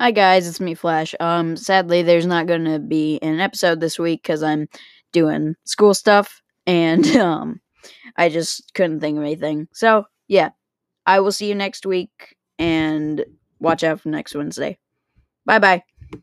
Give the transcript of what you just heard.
Hi guys, it's me Flash. Um sadly there's not going to be an episode this week cuz I'm doing school stuff and um I just couldn't think of anything. So, yeah. I will see you next week and watch out for next Wednesday. Bye bye.